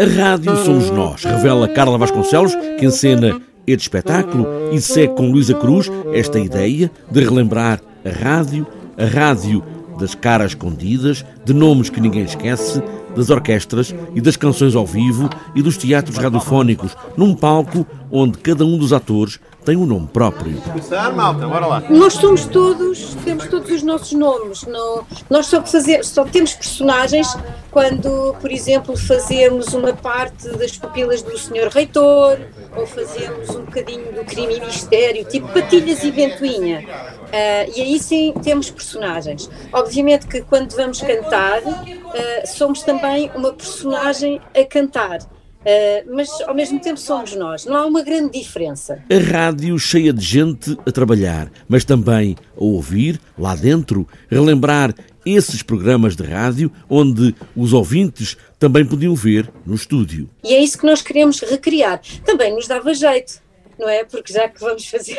A rádio somos nós, revela Carla Vasconcelos, que encena este espetáculo e segue com Luísa Cruz esta ideia de relembrar a rádio, a rádio das caras escondidas, de nomes que ninguém esquece, das orquestras e das canções ao vivo e dos teatros radiofónicos, num palco onde cada um dos atores tem um nome próprio. Começar, malta, bora lá. Nós somos todos, temos todos os nossos nomes. Não, nós só, fazer, só temos personagens quando, por exemplo, fazemos uma parte das pupilas do Senhor Reitor ou fazemos um bocadinho do crime e mistério, tipo Patilhas e Ventoinha. Uh, e aí sim temos personagens. Obviamente que quando vamos cantar, uh, somos também uma personagem a cantar. Uh, mas ao mesmo tempo somos nós, não há uma grande diferença. A rádio cheia de gente a trabalhar, mas também a ouvir, lá dentro, relembrar esses programas de rádio onde os ouvintes também podiam ver no estúdio. E é isso que nós queremos recriar. Também nos dava jeito, não é? Porque já que vamos fazer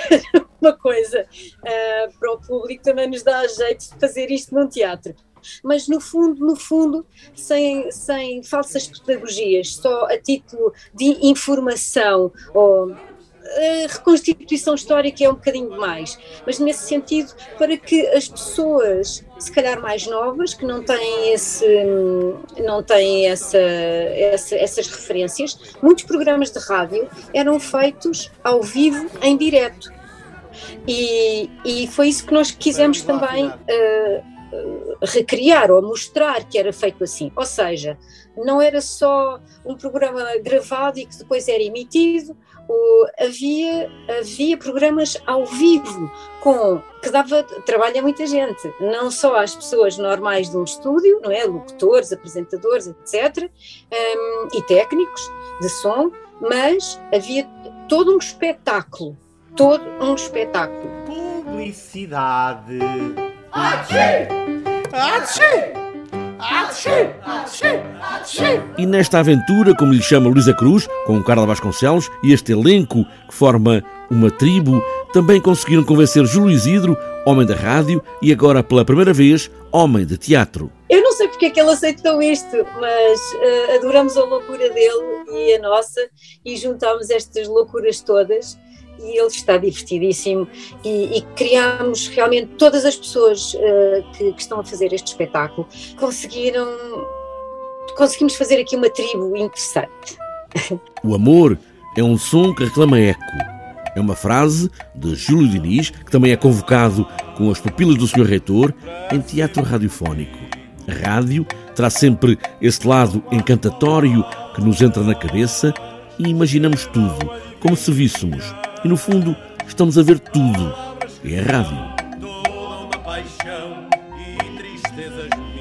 uma coisa uh, para o público, também nos dá jeito de fazer isto num teatro mas no fundo, no fundo, sem, sem falsas pedagogias, só a título de informação ou a reconstituição histórica é um bocadinho demais, mas nesse sentido, para que as pessoas, se calhar mais novas, que não têm, esse, não têm essa, essa, essas referências, muitos programas de rádio eram feitos ao vivo, em direto. E, e foi isso que nós quisemos também uh, recriar ou mostrar que era feito assim. Ou seja, não era só um programa gravado e que depois era emitido, havia, havia programas ao vivo com que dava trabalho a muita gente, não só às pessoas normais de um estúdio, não é? Locutores, apresentadores, etc., um, e técnicos de som, mas havia todo um espetáculo, todo um espetáculo. Publicidade. E nesta aventura, como lhe chama Luísa Cruz, com Carla Vasconcelos e este elenco que forma uma tribo, também conseguiram convencer Júlio Isidro, homem da rádio e agora pela primeira vez, homem de teatro. Eu não sei porque é que ele aceitou isto, mas uh, adoramos a loucura dele e a nossa e juntámos estas loucuras todas e ele está divertidíssimo e, e criamos realmente todas as pessoas uh, que, que, estão a fazer este espetáculo conseguiram conseguimos fazer aqui uma tribo interessante. O amor é um som que reclama eco. É uma frase de Júlio Diniz, que também é convocado com as pupilas do Sr. Reitor em teatro radiofónico. A rádio terá sempre esse lado encantatório que nos entra na cabeça e imaginamos tudo, como se víssemos e no fundo estamos a ver tudo. É a rádio. Toda uma paixão e tristezas.